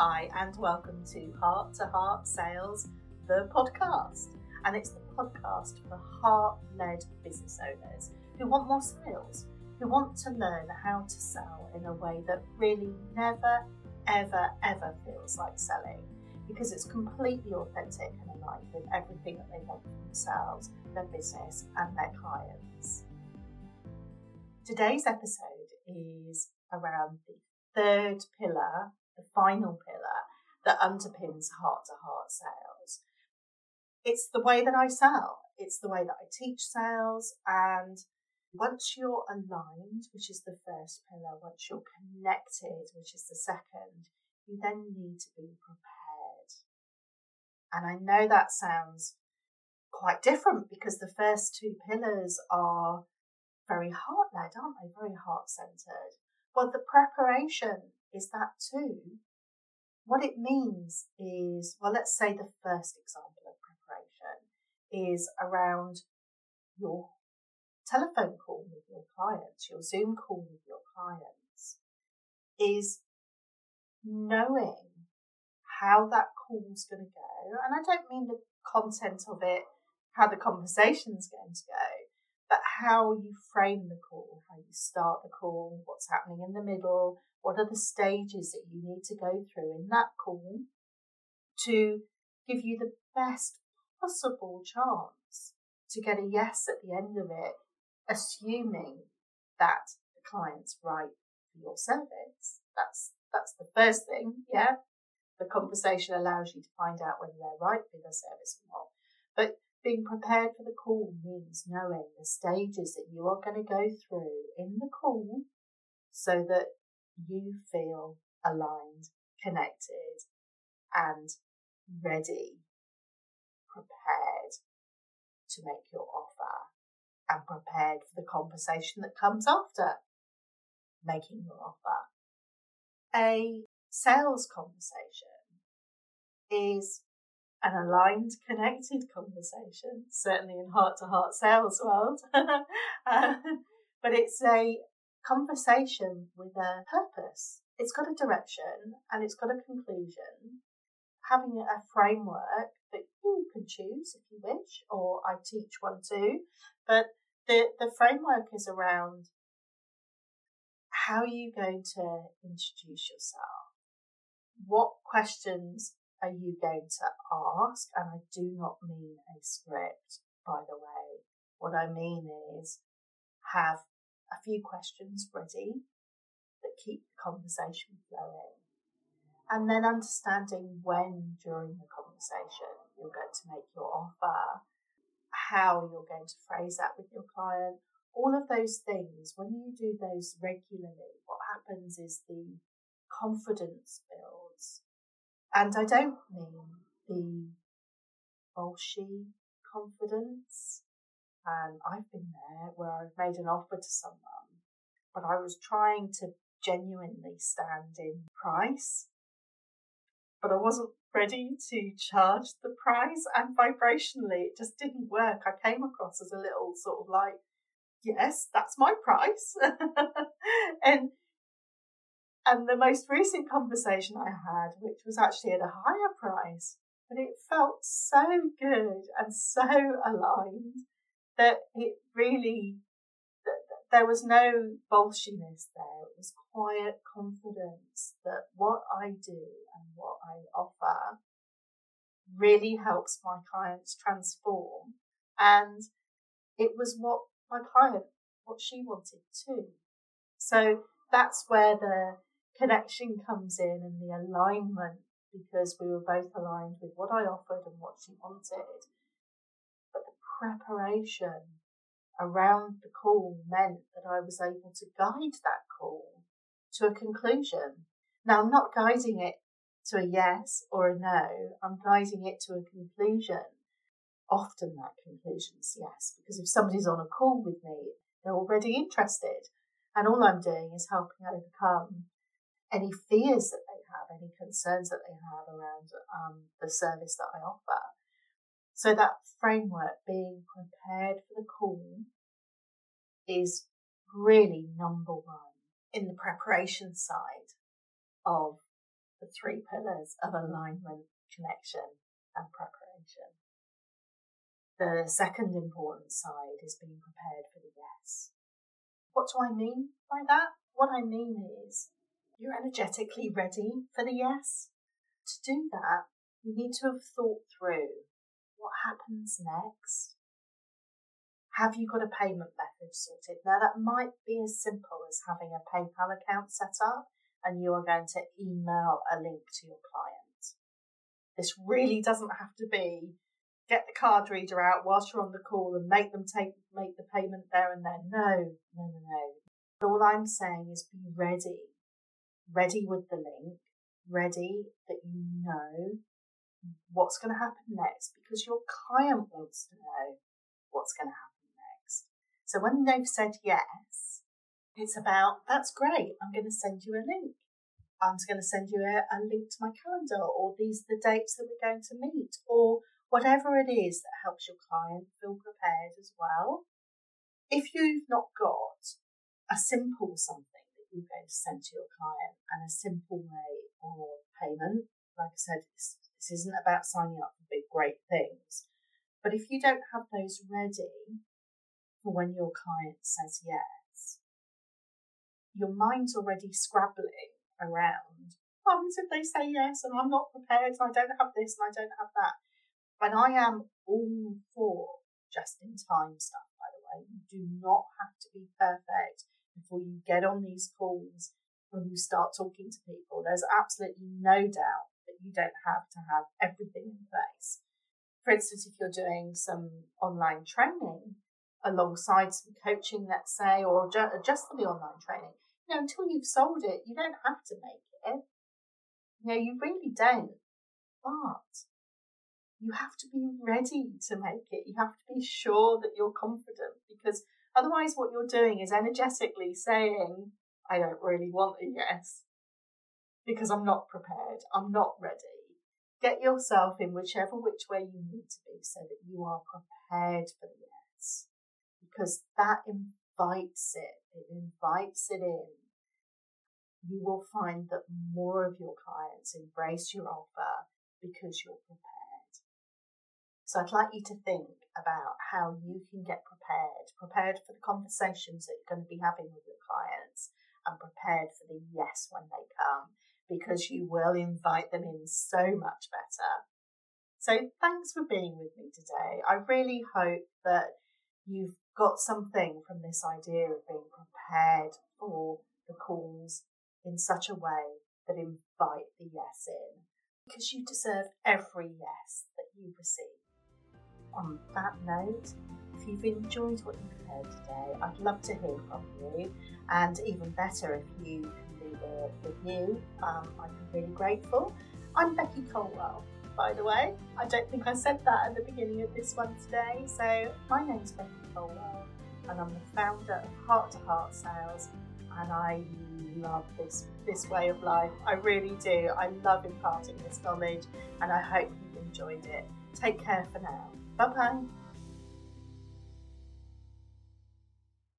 Hi, and welcome to Heart to Heart Sales, the podcast. And it's the podcast for heart led business owners who want more sales, who want to learn how to sell in a way that really never, ever, ever feels like selling because it's completely authentic and aligned with everything that they want for themselves, their business, and their clients. Today's episode is around the third pillar, the final pillar that underpins heart to heart sales. It's the way that I sell, it's the way that I teach sales, and once you're aligned, which is the first pillar, once you're connected, which is the second, you then need to be prepared. And I know that sounds quite different because the first two pillars are very heart led, aren't they? Very heart centered. But the preparation is that too. What it means is, well, let's say the first example of preparation is around your telephone call with your clients, your Zoom call with your clients, is knowing how that call's going to go. And I don't mean the content of it, how the conversation's going to go, but how you frame the call, how you start the call, what's happening in the middle, what are the stages that you need to go through in that call to give you the best possible chance to get a yes at the end of it, assuming that the client's right for your service. That's that's the first thing, yeah. The conversation allows you to find out whether they're right for your service or not. But being prepared for the call means knowing the stages that you are going to go through in the call so that you feel aligned, connected, and ready, prepared to make your offer and prepared for the conversation that comes after making your offer. A sales conversation is an aligned, connected conversation, certainly in heart to heart sales world. uh, but it's a conversation with a purpose. It's got a direction and it's got a conclusion. Having a framework that you can choose if you wish, or I teach one too. But the, the framework is around how are you going to introduce yourself? What questions are you going to ask? And I do not mean a script, by the way. What I mean is have a few questions ready that keep the conversation flowing. And then understanding when during the conversation you're going to make your offer, how you're going to phrase that with your client, all of those things, when you do those regularly, what happens is the confidence builds and I don't mean the bolshy confidence. And I've been there where I've made an offer to someone, but I was trying to genuinely stand in price, but I wasn't ready to charge the price. And vibrationally, it just didn't work. I came across as a little sort of like, yes, that's my price. and and the most recent conversation I had, which was actually at a higher price, but it felt so good and so aligned that it really, there was no bolshiness there. It was quiet confidence that what I do and what I offer really helps my clients transform. And it was what my client, what she wanted too. So that's where the connection comes in and the alignment because we were both aligned with what I offered and what she wanted. Preparation around the call meant that I was able to guide that call to a conclusion. Now, I'm not guiding it to a yes or a no, I'm guiding it to a conclusion. Often that conclusion is yes, because if somebody's on a call with me, they're already interested. And all I'm doing is helping overcome any fears that they have, any concerns that they have around um, the service that I offer. So that framework, being prepared for the call, is really number one in the preparation side of the three pillars of mm-hmm. alignment, connection, and preparation. The second important side is being prepared for the yes. What do I mean by that? What I mean is you're energetically ready for the yes. To do that, you need to have thought through what happens next. Have you got a payment method sorted? Now, that might be as simple as having a PayPal account set up and you are going to email a link to your client. This really doesn't have to be get the card reader out whilst you're on the call and make them take make the payment there and then. No, no, no, no. All I'm saying is be ready. Ready with the link, ready that you know what's going to happen next because your client wants to know what's going to happen next. so when they've said yes, it's about, that's great, I'm going to send you a link. I'm going to send you a, a link to my calendar, or these are the dates that we're going to meet, or whatever it is that helps your client feel prepared as well. If you've not got a simple something that you're going to send to your client and a simple way of payment, like I said, this, this isn't about signing up for big, great things. But if you don't have those ready, for when your client says yes, your mind's already scrabbling around. What happens if they say yes and I'm not prepared and I don't have this and I don't have that? And I am all for just in time stuff, by the way. You do not have to be perfect before you get on these calls and you start talking to people. There's absolutely no doubt you don't have to have everything in place. For instance, if you're doing some online training, alongside some coaching, let's say, or just the online training. You know, until you've sold it, you don't have to make it. You know, you really don't. But you have to be ready to make it. You have to be sure that you're confident because otherwise, what you're doing is energetically saying, I don't really want a yes because I'm not prepared. I'm not ready. Get yourself in whichever which way you need to be so that you are prepared for the yes because that invites it. It invites it in. You will find that more of your clients embrace your offer because you're prepared. So I'd like you to think about how you can get prepared, prepared for the conversations that you're going to be having with your clients and prepared for the yes when they come because you will invite them in so much better. So thanks for being with me today. I really hope that you've got something from this idea of being prepared for the calls in such a way that invite the yes in because you deserve every yes that you receive. On that note, if you've enjoyed what you've heard today, I'd love to hear from you, and even better if you can leave a review. Um, I'd be really grateful. I'm Becky Colwell by the way. I don't think I said that at the beginning of this one today. So, my name's Becky Colwell, and I'm the founder of Heart to Heart Sales, and I love this this way of life. I really do. I love imparting this knowledge, and I hope you've enjoyed it. Take care for now. 拜拜。